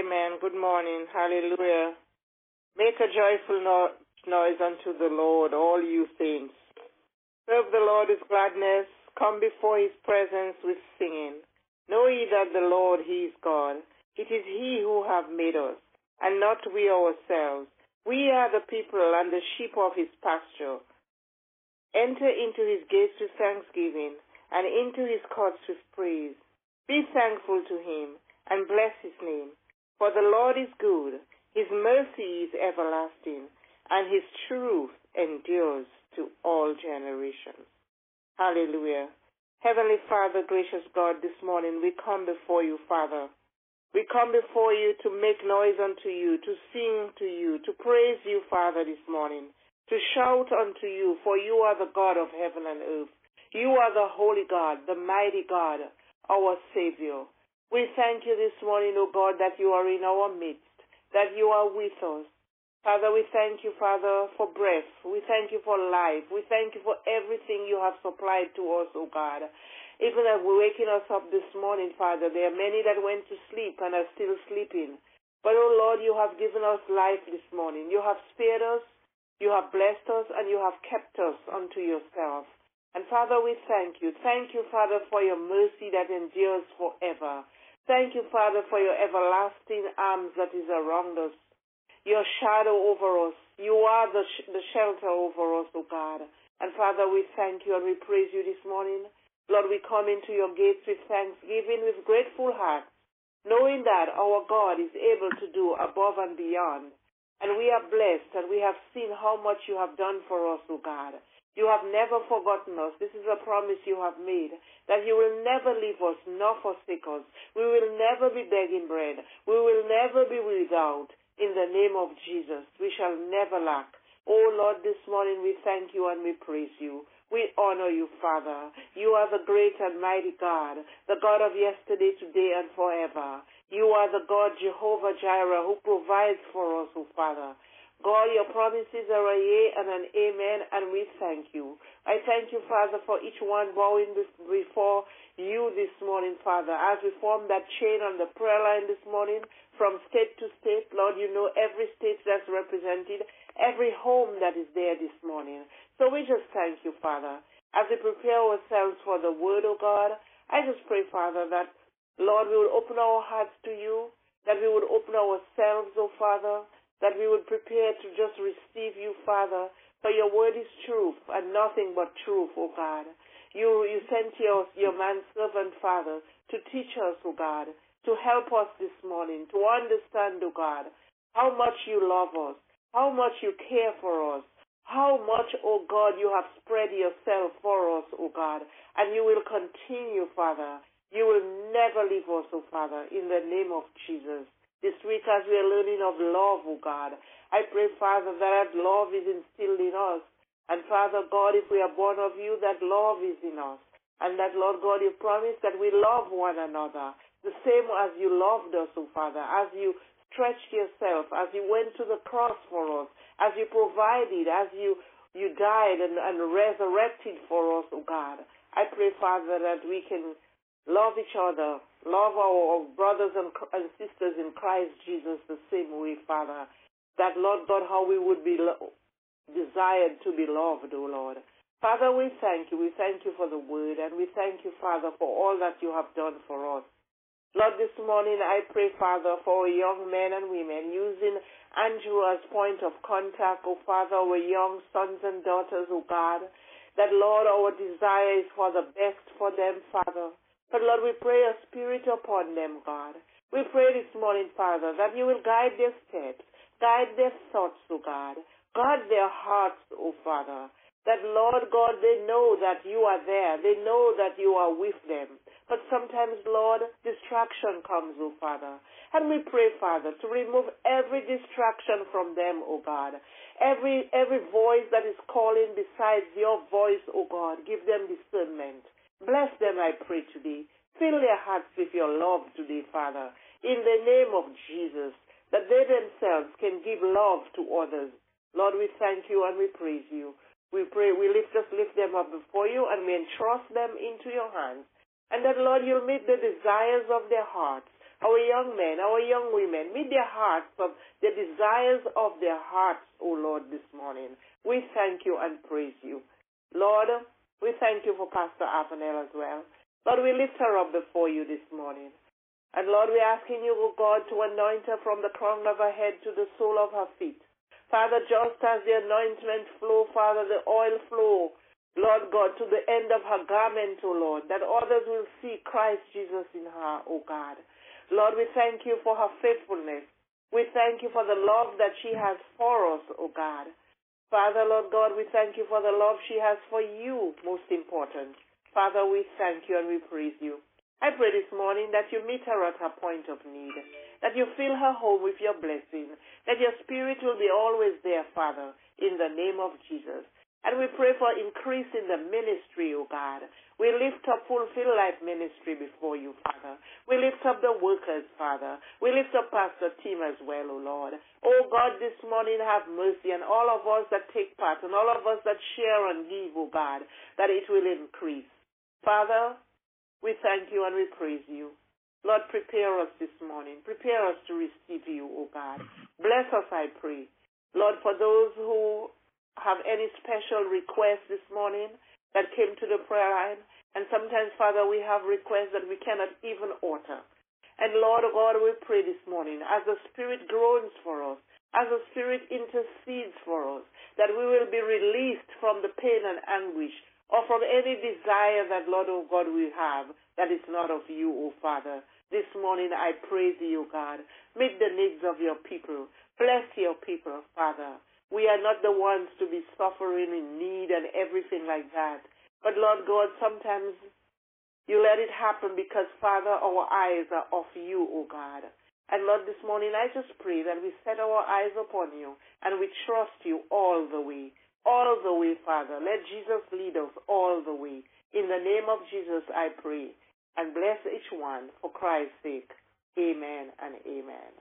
Amen. Good morning. Hallelujah. Make a joyful no- noise unto the Lord, all you saints. Serve the Lord with gladness. Come before his presence with singing. Know ye that the Lord, he is God. It is he who hath made us, and not we ourselves. We are the people and the sheep of his pasture. Enter into his gates with thanksgiving, and into his courts with praise. Be thankful to him, and bless his name. For the Lord is good, his mercy is everlasting, and his truth endures to all generations. Hallelujah. Heavenly Father, gracious God, this morning we come before you, Father. We come before you to make noise unto you, to sing to you, to praise you, Father, this morning, to shout unto you, for you are the God of heaven and earth. You are the holy God, the mighty God, our Savior. We thank you this morning, O God, that you are in our midst, that you are with us. Father, we thank you, Father, for breath. We thank you for life. We thank you for everything you have supplied to us, O God. Even as we're waking us up this morning, Father, there are many that went to sleep and are still sleeping. But, O Lord, you have given us life this morning. You have spared us, you have blessed us, and you have kept us unto yourself. And Father, we thank you. Thank you, Father, for your mercy that endures forever. Thank you, Father, for your everlasting arms that is around us your shadow over us. You are the, sh- the shelter over us, O God. And Father, we thank you and we praise you this morning. Lord, we come into your gates with thanksgiving, with grateful hearts, knowing that our God is able to do above and beyond. And we are blessed and we have seen how much you have done for us, O God. You have never forgotten us. This is a promise you have made that you will never leave us nor forsake us. We will never be begging bread. We will never be without in the name of Jesus. We shall never lack. Oh Lord, this morning we thank you and we praise you. We honor you, Father. You are the great and mighty God, the God of yesterday, today, and forever. You are the God, Jehovah Jireh, who provides for us, O Father. God, your promises are a yea and an amen, and we thank you. I thank you, Father, for each one bowing before you this morning, Father, as we form that chain on the prayer line this morning from state to state. Lord, you know every state that's represented, every home that is there this morning. So we just thank you, Father. As we prepare ourselves for the word, of God, I just pray, Father, that, Lord, we will open our hearts to you, that we would open ourselves, oh Father, that we would prepare to just receive you, Father, for your word is truth and nothing but truth, O God. You, you sent your, your manservant, Father, to teach us, O God, to help us this morning, to understand, O God, how much you love us, how much you care for us, how much, O God, you have spread yourself for us, O God, and you will continue, Father. You will never leave us, O Father, in the name of Jesus. This week, as we are learning of love, O God, I pray, Father, that love is instilled in us. And Father God, if we are born of you, that love is in us. And that, Lord God, you promise that we love one another, the same as you loved us, O Father, as you stretched yourself, as you went to the cross for us, as you provided, as you, you died and, and resurrected for us, O God. I pray, Father, that we can love each other, love our brothers and, and sisters in Christ Jesus the same way, Father. That, Lord God, how we would be lo- desired to be loved, O Lord. Father, we thank you. We thank you for the word, and we thank you, Father, for all that you have done for us. Lord, this morning I pray, Father, for young men and women using Andrew as point of contact, O Father, our young sons and daughters, O God, that, Lord, our desire is for the best for them, Father. But Lord, we pray a spirit upon them, God. We pray this morning, Father, that you will guide their steps, guide their thoughts, O God. Guard their hearts, O Father. That, Lord God, they know that you are there. They know that you are with them. But sometimes, Lord, distraction comes, O Father. And we pray, Father, to remove every distraction from them, O God. Every, every voice that is calling besides your voice, O God, give them discernment. Bless them, I pray today. Fill their hearts with your love today, Father, in the name of Jesus, that they themselves can give love to others. Lord, we thank you and we praise you. We pray, we lift just lift them up before you and we entrust them into your hands. And that, Lord, you'll meet the desires of their hearts. our young men, our young women. Meet their hearts of the desires of their hearts, O Lord, this morning. We thank you and praise you. Lord, we thank you for Pastor Avenel as well. Lord, we lift her up before you this morning. And Lord, we're asking you, O God, to anoint her from the crown of her head to the sole of her feet. Father, just as the anointment flow, Father, the oil flow, Lord God, to the end of her garment, O Lord, that others will see Christ Jesus in her, O God. Lord, we thank you for her faithfulness. We thank you for the love that she has for us, O God. Father, Lord God, we thank you for the love she has for you, most important. Father, we thank you and we praise you. I pray this morning that you meet her at her point of need, that you fill her home with your blessing, that your spirit will be always there, Father, in the name of Jesus. And we pray for increase in the ministry, O God. We lift up Fulfill Life Ministry before you, Father. We lift up the workers, Father. We lift up Pastor Tim as well, O Lord. Oh God, this morning have mercy on all of us that take part and all of us that share and give, O God, that it will increase. Father, we thank you and we praise you. Lord, prepare us this morning. Prepare us to receive you, O God. Bless us, I pray. Lord, for those who have any special requests this morning that came to the prayer line. And sometimes, Father, we have requests that we cannot even utter. And Lord God, we pray this morning as the Spirit groans for us, as the Spirit intercedes for us, that we will be released from the pain and anguish or from any desire that, Lord, oh God, we have that is not of you, O oh Father. This morning I praise you, God. Meet the needs of your people. Bless your people, Father. We are not the ones to be suffering in need and everything like that. But Lord God, sometimes you let it happen because, Father, our eyes are off you, O God. And Lord, this morning I just pray that we set our eyes upon you and we trust you all the way. All the way, Father. Let Jesus lead us all the way. In the name of Jesus, I pray. And bless each one for Christ's sake. Amen and amen.